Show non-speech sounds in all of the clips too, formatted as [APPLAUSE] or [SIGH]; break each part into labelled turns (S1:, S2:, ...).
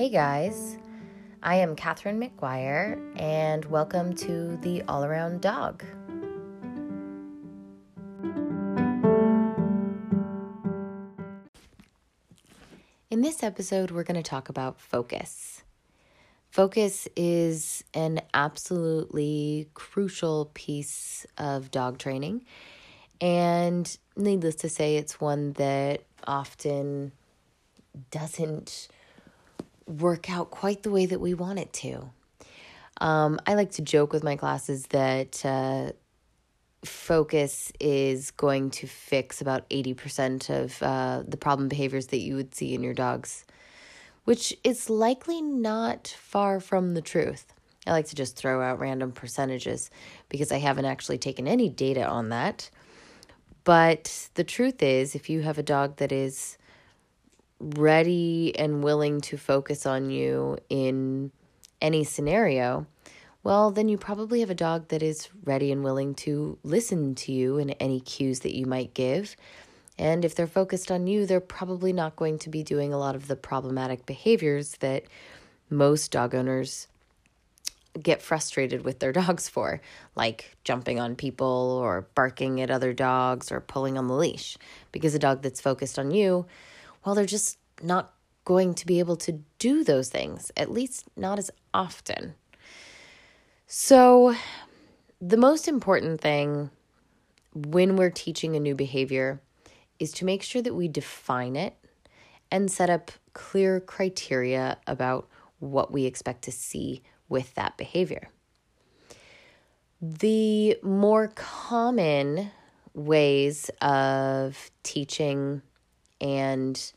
S1: Hey guys, I am Catherine McGuire, and welcome to the All Around Dog. In this episode, we're going to talk about focus. Focus is an absolutely crucial piece of dog training, and needless to say, it's one that often doesn't work out quite the way that we want it to. Um, I like to joke with my classes that uh, focus is going to fix about 80% of uh, the problem behaviors that you would see in your dogs, which is likely not far from the truth. I like to just throw out random percentages because I haven't actually taken any data on that. But the truth is, if you have a dog that is ready and willing to focus on you in any scenario, well, then you probably have a dog that is ready and willing to listen to you in any cues that you might give. And if they're focused on you, they're probably not going to be doing a lot of the problematic behaviors that most dog owners get frustrated with their [LAUGHS] dogs for, like jumping on people or barking at other dogs or pulling on the leash. Because a dog that's focused on you well, they're just not going to be able to do those things, at least not as often. So, the most important thing when we're teaching a new behavior is to make sure that we define it and set up clear criteria about what we expect to see with that behavior. The more common ways of teaching and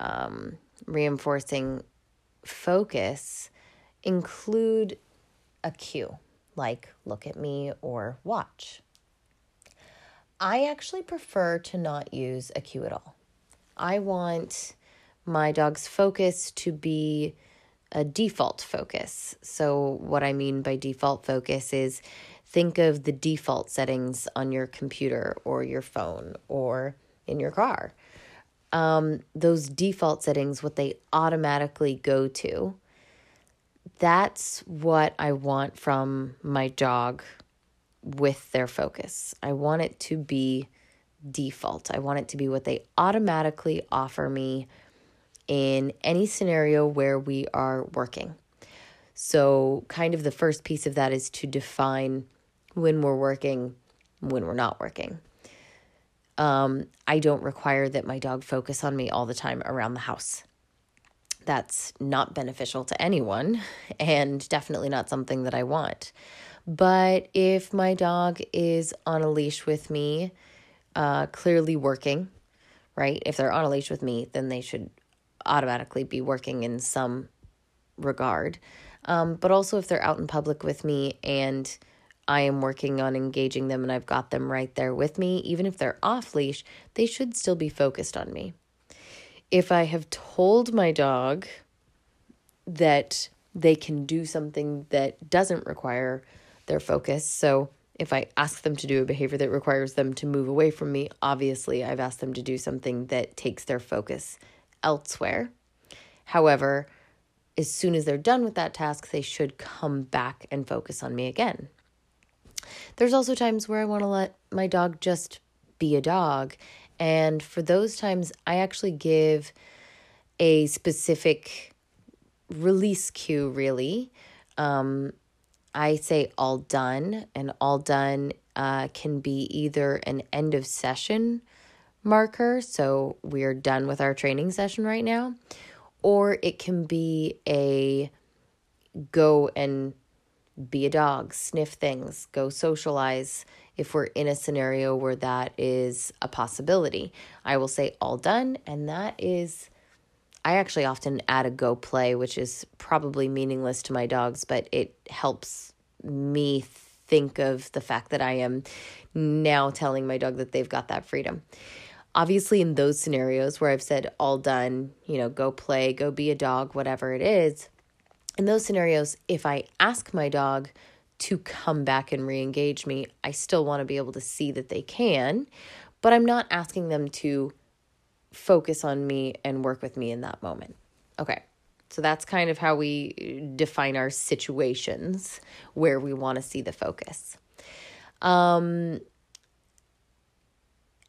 S1: um, reinforcing focus include a cue like look at me or watch. I actually prefer to not use a cue at all. I want my dog's focus to be a default focus. So, what I mean by default focus is think of the default settings on your computer or your phone or in your car um, those default settings, what they automatically go to, that's what I want from my dog with their focus. I want it to be default. I want it to be what they automatically offer me in any scenario where we are working. So, kind of the first piece of that is to define when we're working, when we're not working. Um, I don't require that my dog focus on me all the time around the house. That's not beneficial to anyone and definitely not something that I want. But if my dog is on a leash with me, uh, clearly working, right? If they're on a leash with me, then they should automatically be working in some regard. Um, but also, if they're out in public with me and I am working on engaging them and I've got them right there with me. Even if they're off leash, they should still be focused on me. If I have told my dog that they can do something that doesn't require their focus, so if I ask them to do a behavior that requires them to move away from me, obviously I've asked them to do something that takes their focus elsewhere. However, as soon as they're done with that task, they should come back and focus on me again. There's also times where I want to let my dog just be a dog. And for those times, I actually give a specific release cue, really. Um, I say all done, and all done uh, can be either an end of session marker, so we're done with our training session right now, or it can be a go and be a dog, sniff things, go socialize if we're in a scenario where that is a possibility. I will say all done, and that is, I actually often add a go play, which is probably meaningless to my dogs, but it helps me think of the fact that I am now telling my dog that they've got that freedom. Obviously, in those scenarios where I've said all done, you know, go play, go be a dog, whatever it is, in those scenarios, if I ask my dog to come back and re engage me, I still want to be able to see that they can, but I'm not asking them to focus on me and work with me in that moment. Okay, So that's kind of how we define our situations where we want to see the focus. Um,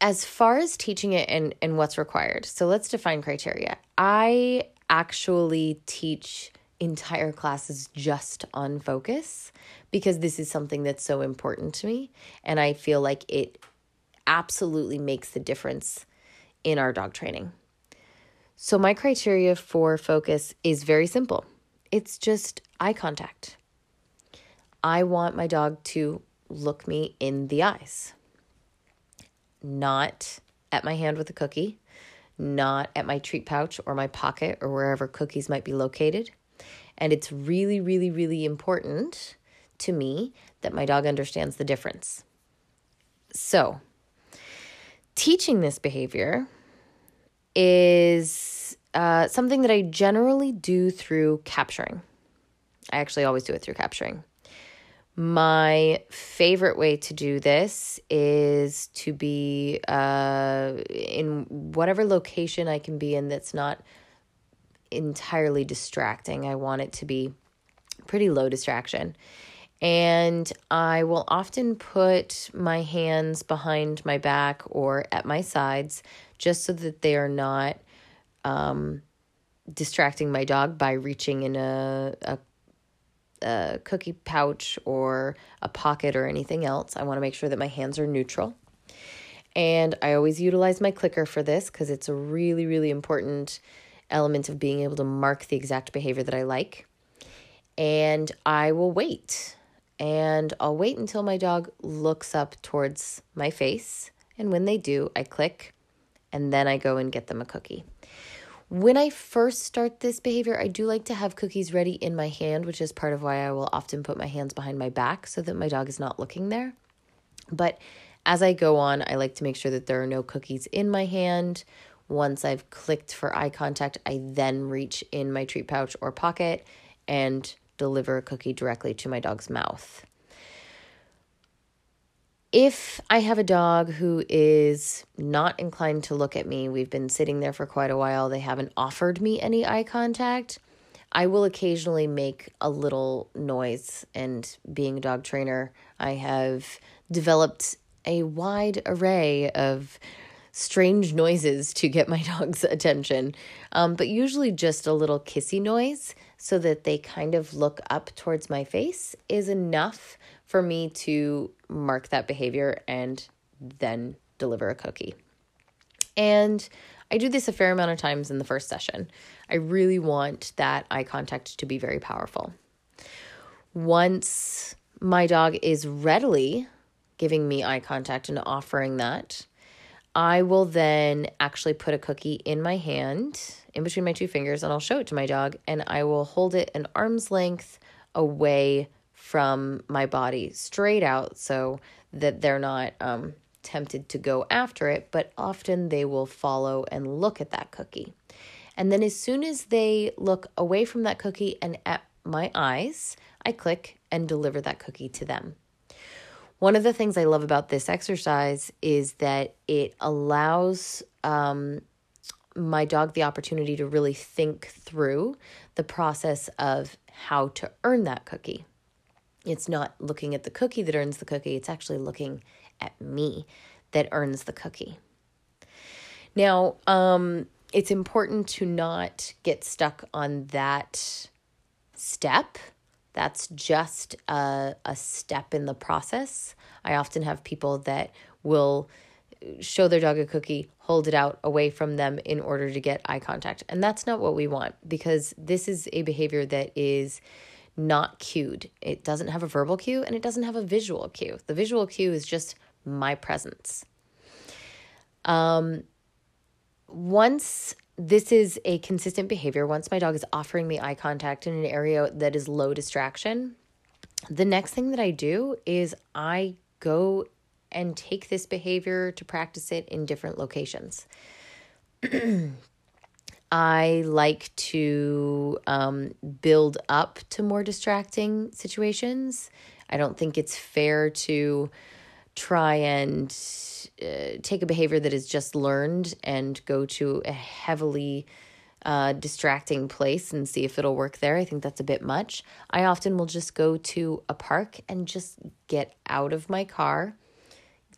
S1: as far as teaching it and, and what's required, so let's define criteria. I actually teach entire classes just on focus because this is something that's so important to me. And I feel like it absolutely makes the difference in our dog training. So, my criteria for focus is very simple it's just eye contact. I want my dog to look me in the eyes, not at my hand with a cookie, not at my treat pouch or my pocket or wherever cookies might be located. And it's really, really, really important to me that my dog understands the difference. So, teaching this behavior is uh, something that I generally do through capturing. I actually always do it through capturing. My favorite way to do this is to be uh, in whatever location I can be in that's not entirely distracting. I want it to be pretty low distraction. And I will often put my hands behind my back or at my sides just so that they are not um, distracting my dog by reaching in a, a, a cookie pouch or a pocket or anything else. I want to make sure that my hands are neutral. And I always utilize my clicker for this because it's a really, really important element of being able to mark the exact behavior that I like. And I will wait. And I'll wait until my dog looks up towards my face. And when they do, I click and then I go and get them a cookie. When I first start this behavior, I do like to have cookies ready in my hand, which is part of why I will often put my hands behind my back so that my dog is not looking there. But as I go on, I like to make sure that there are no cookies in my hand. Once I've clicked for eye contact, I then reach in my treat pouch or pocket and deliver a cookie directly to my dog's mouth if I have a dog who is not inclined to look at me, we've been sitting there for quite a while, they haven't offered me any eye contact, I will occasionally make a little noise. And being a dog trainer, I have developed a wide array of strange noises to get my [LAUGHS] dog's attention, um, but usually just a little kissy noise so that they kind of look up towards my face is enough for me to mark that behavior and then deliver a cookie. And I do this a fair amount of times in the first session. I really want that eye contact to be very powerful. Once my dog is readily giving me eye contact and offering that, I will then actually put a cookie in my hand, in between my two fingers, and I'll show it to my dog, and I will hold it an arm's length away from my body straight out so that they're not um, tempted to go after it, but often they will follow and look at that cookie. And then as soon as they look away from that cookie and at my eyes, I click and deliver that cookie to them. One of the things I love about this exercise is that it allows um, my dog the opportunity to really think through the process of how to earn that cookie. It's not looking at the cookie that earns the cookie, it's actually looking at me that earns the cookie. Now, um, it's important to not get stuck on that step. That's just a, a step in the process. I often have people that will show their dog a cookie, hold it out away from them in order to get eye contact. And that's not what we want because this is a behavior that is not cued. It doesn't have a verbal cue and it doesn't have a visual cue. The visual cue is just my presence. Um, once this is a consistent behavior, once my dog is offering me eye contact in an area that is low distraction, the next thing that I do is I go and take this behavior to practice it in different locations. [CLEARS THROAT] I like to um, build up to more distracting situations. I don't think it's fair to try and uh, take a behavior that is just learned and go to a heavily uh, distracting place and see if it'll work there. I think that's a bit much. I often will just go to a park and just get out of my car,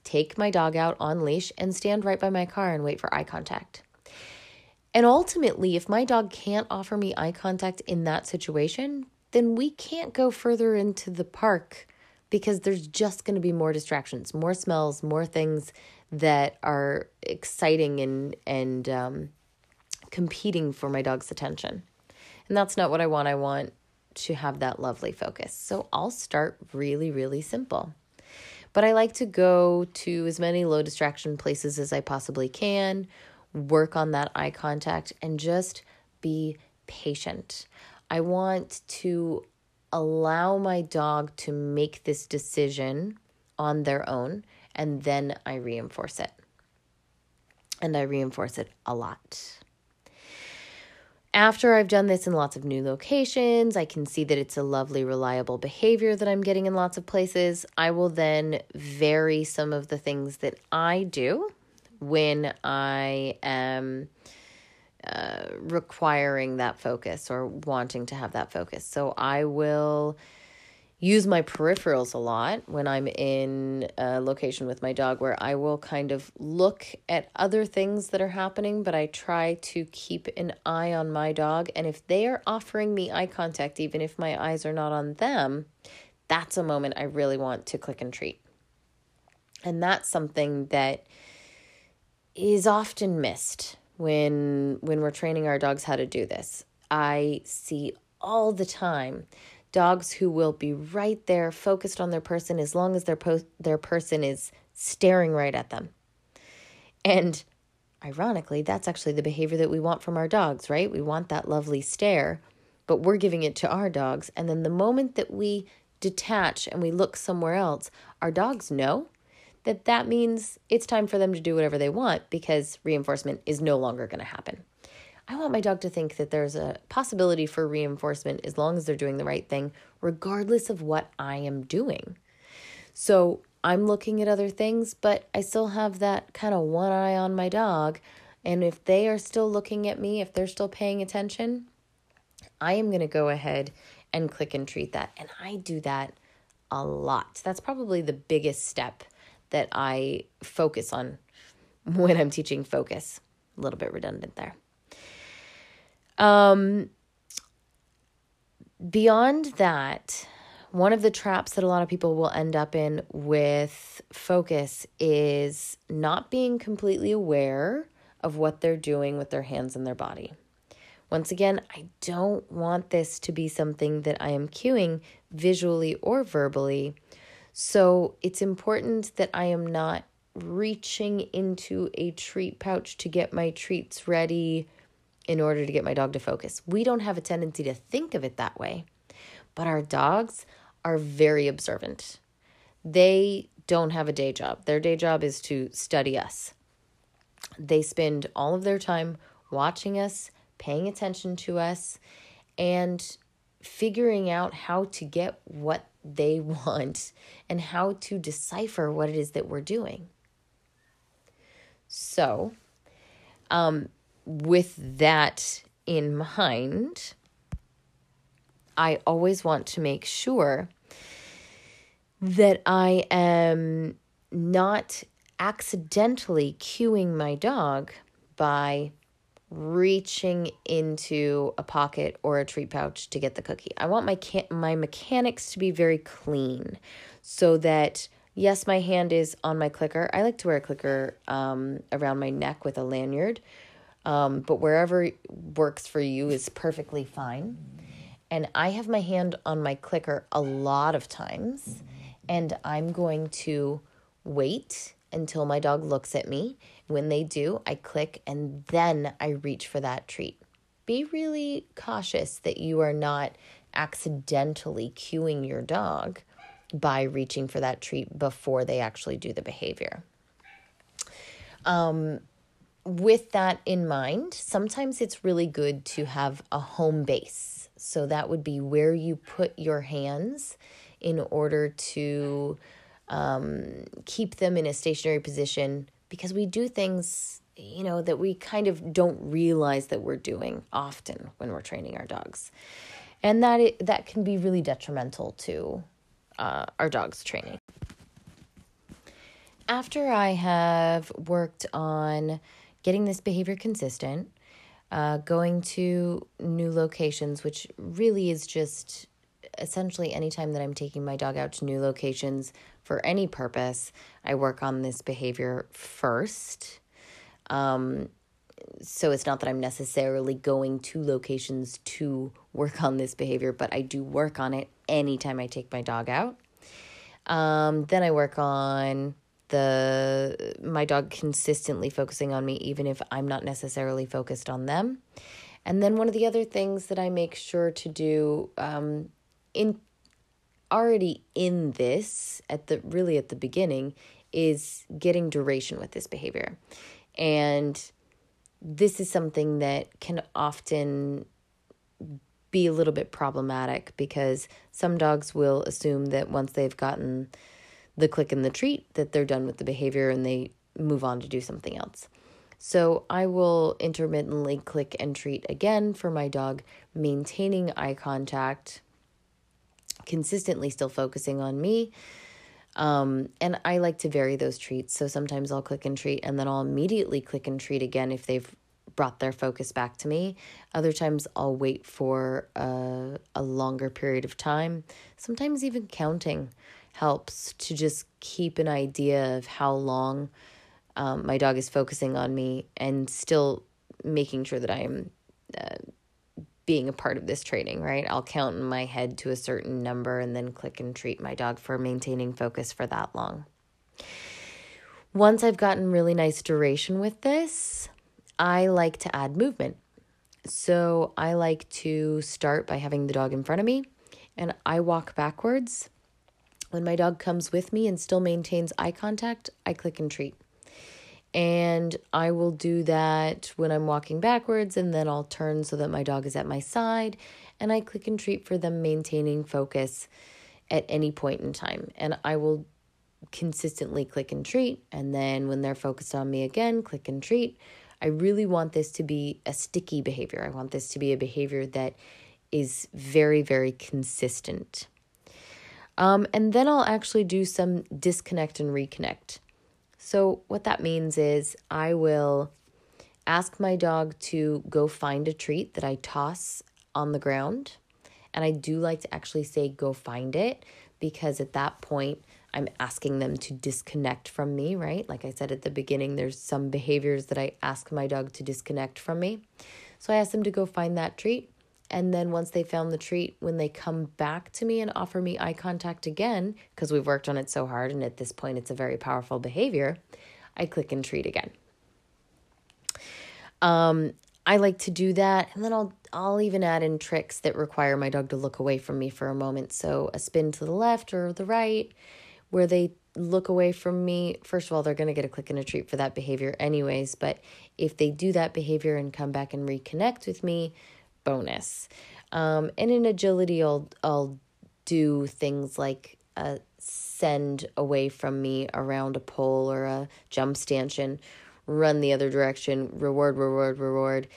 S1: take my dog out on leash, and stand right by my car and wait for eye contact. And ultimately, if my dog can't offer me eye contact in that situation, then we can't go further into the park because there's just going to be more distractions, more smells, more things that are exciting and and um, competing for my dog's attention. And that's not what I want. I want to have that lovely focus. So I'll start really, really simple. But I like to go to as many low distraction places as I possibly can, work on that eye contact, and just be patient. I want to allow my dog to make this decision on their own, and then I reinforce it. And I reinforce it a lot. After I've done this in lots of new locations, I can see that it's a lovely, reliable behavior that I'm getting in lots of places. I will then vary some of the things that I do when I am uh, requiring that focus or wanting to have that focus. So I will use my peripherals a lot when I'm in a location with my dog where I will kind of look at other things that are happening, but I try to keep an eye on my dog. And if they are offering me eye contact, even if my eyes are not on them, that's a moment I really want to click and treat. And that's something that is often missed when when we're training our dogs how to do this. I see all the time dogs who will be right there focused on their person as long as their po- their person is staring right at them. And ironically, that's actually the behavior that we want from our dogs, right? We want that lovely stare, but we're giving it to our dogs. And then the moment that we detach and we look somewhere else, our dogs know that that means it's time for them to do whatever they want because reinforcement is no longer going to happen. I want my dog to think that there's a possibility for reinforcement as long as they're doing the right thing, regardless of what I am doing. So I'm looking at other things, but I still have that kind of one eye on my dog. And if they are still looking at me, if they're still paying attention, I am going to go ahead and click and treat that. And I do that a lot. That's probably the biggest step that I focus on when I'm teaching focus. A little bit redundant there. Um, beyond that, one of the traps that a lot of people will end up in with focus is not being completely aware of what they're doing with their hands and their body. Once again, I don't want this to be something that I am cueing visually or verbally. So it's important that I am not reaching into a treat pouch to get my treats ready in order to get my dog to focus. We don't have a tendency to think of it that way, but our dogs are very observant. They don't have a day job, their day job is to study us. They spend all of their time watching us, paying attention to us, and figuring out how to get what they [LAUGHS] want and how to decipher what it is that we're doing. So, um, with that in mind, I always want to make sure that I am not accidentally cueing my dog by reaching into a pocket or a treat pouch to get the cookie. I want my can- my mechanics to be very clean so that yes, my hand is on my clicker. I like to wear a clicker um, around my neck with a lanyard um, but wherever works for you is perfectly fine. And I have my hand on my clicker a lot of times, and I'm going to wait until my dog looks at me. When they do, I click and then I reach for that treat. Be really cautious that you are not accidentally cueing your dog by reaching for that treat before they actually do the behavior. Um, with that in mind, sometimes it's really good to have a home base. So that would be where you put your hands in order to um, keep them in a stationary position because we do things you know, that we kind of don't realize that we're doing often when we're training our dogs. And that it, that can be really detrimental to uh, our dog's training. After I have worked on getting this behavior consistent, uh, going to new locations, which really is just essentially anytime that I'm taking my dog out to new locations for any purpose, I work on this behavior first. Um, so it's not that I'm necessarily going to locations to work on this behavior, but I do work on it anytime I take my dog out. Um, then I work on the my dog consistently focusing on me even if I'm not necessarily focused on them. And then one of the other things that I make sure to do um, in already in this at the really at the beginning is getting duration with this behavior. And this is something that can often be a little bit problematic because some dogs will assume that once they've gotten the click and the treat that they're done with the behavior and they move on to do something else. So I will intermittently click and treat again for my dog, maintaining eye contact, consistently still focusing on me. Um, and I like to vary those treats. So sometimes I'll click and treat and then I'll immediately click and treat again if they've brought their focus back to me. Other times I'll wait for a, a longer period of time. Sometimes even counting helps to just keep an idea of how long um, my dog is focusing on me and still making sure that I'm uh, being a part of this training, right? I'll count in my head to a certain number and then click and treat my dog for maintaining focus for that long. Once I've gotten really nice duration with this, I like to add movement. So I like to start by having the dog in front of me and I walk backwards when my dog comes with me and still maintains eye contact, I click and treat. And I will do that when I'm walking backwards, and then I'll turn so that my dog is at my side, and I click and treat for them maintaining focus at any point in time. And I will consistently click and treat, and then when they're focused on me again, click and treat. I really want this to be a sticky behavior. I want this to be a behavior that is very, very consistent. Um, and then I'll actually do some disconnect and reconnect. So, what that means is I will ask my dog to go find a treat that I toss on the ground. And I do like to actually say, go find it, because at that point, I'm asking them to disconnect from me, right? Like I said at the beginning, there's some behaviors that I ask my dog to disconnect from me. So I ask them to go find that treat. And then once they found the treat, when they come back to me and offer me eye contact again, because we've worked on it so hard and at this point it's a very powerful behavior, I click and treat again. Um, I like to do that, and then I'll I'll even add in tricks that require my dog to look away from me for a moment. So a spin to the left or the right, where they look away from me. First of all, they're going to get a click and a treat for that behavior, anyways. But if they do that behavior and come back and reconnect with me, bonus. Um, and in agility, I'll I'll do things like uh, send away from me around a pole or a jump stanchion, run the other direction, reward, reward, reward.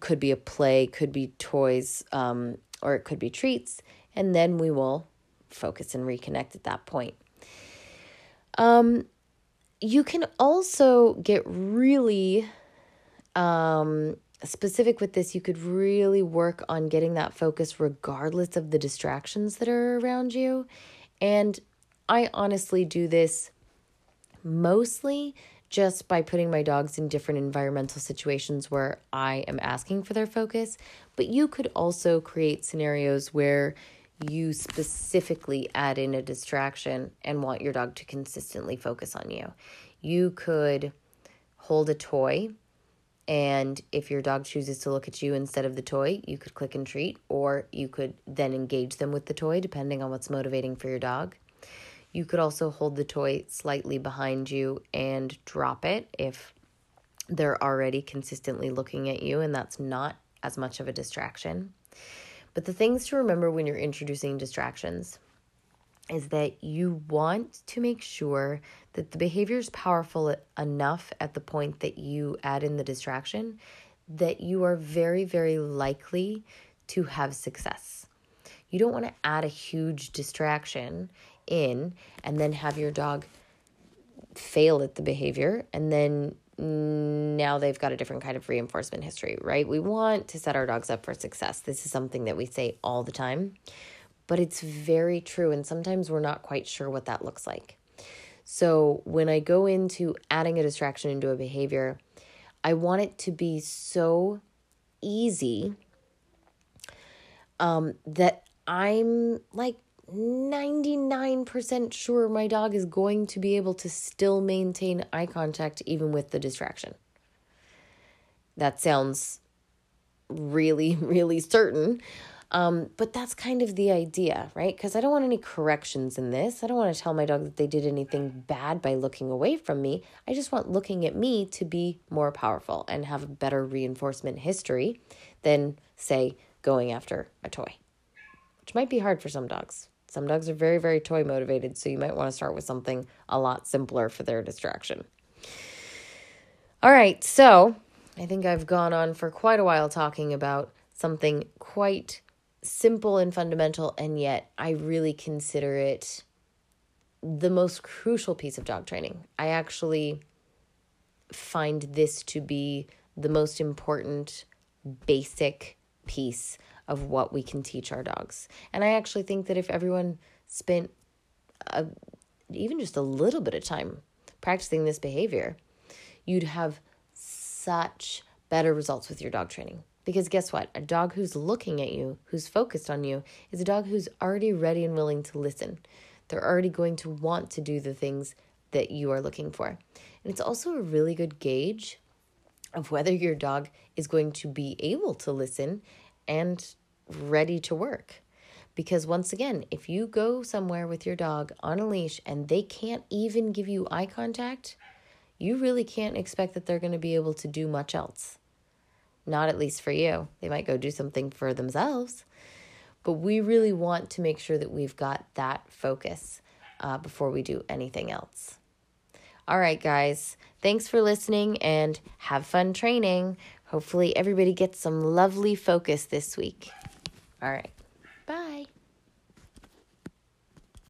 S1: Could be a play, could be toys, um, or it could be treats, and then we will focus and reconnect at that point. Um, you can also get really um, specific with this, you could really work on getting that focus regardless of the distractions that are around you. And I honestly do this mostly just by putting my dogs in different environmental situations where I am asking for their focus. But you could also create scenarios where you specifically add in a distraction and want your dog to consistently focus on you. You could hold a toy and if your dog chooses to look at you instead of the toy, you could click and treat, or you could then engage them with the toy, depending on what's motivating for your dog. You could also hold the toy slightly behind you and drop it if they're already consistently looking at you, and that's not as much of a distraction. But the things to remember when you're introducing distractions is that you want to make sure that the behavior is powerful enough at the point that you add in the distraction that you are very, very likely to have success. You don't want to add a huge distraction in and then have your dog fail at the behavior and then now they've got a different kind of reinforcement history, right? We want to set our dogs up for success. This is something that we say all the time, but it's very true. And sometimes we're not quite sure what that looks like. So when I go into adding a distraction into a behavior, I want it to be so easy um, that I'm like 99% sure my dog is going to be able to still maintain eye contact even with the distraction. That sounds really, [LAUGHS] really certain. Um, but that's kind of the idea, right? Because I don't want any corrections in this. I don't want to tell my dog that they did anything bad by looking away from me. I just want looking at me to be more powerful and have a better reinforcement history than, say, going after a toy, which might be hard for some dogs. Some dogs are very, very toy motivated, so you might want to start with something a lot simpler for their distraction. All right, so I think I've gone on for quite a while talking about something quite simple and fundamental, and yet I really consider it the most crucial piece of dog training. I actually find this to be the most important basic piece of what we can teach our dogs. And I actually think that if everyone spent a, even just a little bit of time practicing this behavior, you'd have such better results with your dog training. Because guess what? A dog who's looking at you, who's focused on you, is a dog who's already ready and willing to listen. They're already going to want to do the things that you are looking for. And it's also a really good gauge of whether your dog is going to be able to listen and ready to work. Because once again, if you go somewhere with your dog on a leash and they can't even give you eye contact, you really can't expect that they're going to be able to do much else. Not at least for you. They might go do something for themselves. But we really want to make sure that we've got that focus uh, before we do anything else. All right, guys. Thanks for listening and have fun training. Hopefully, everybody gets some lovely focus this week. All right.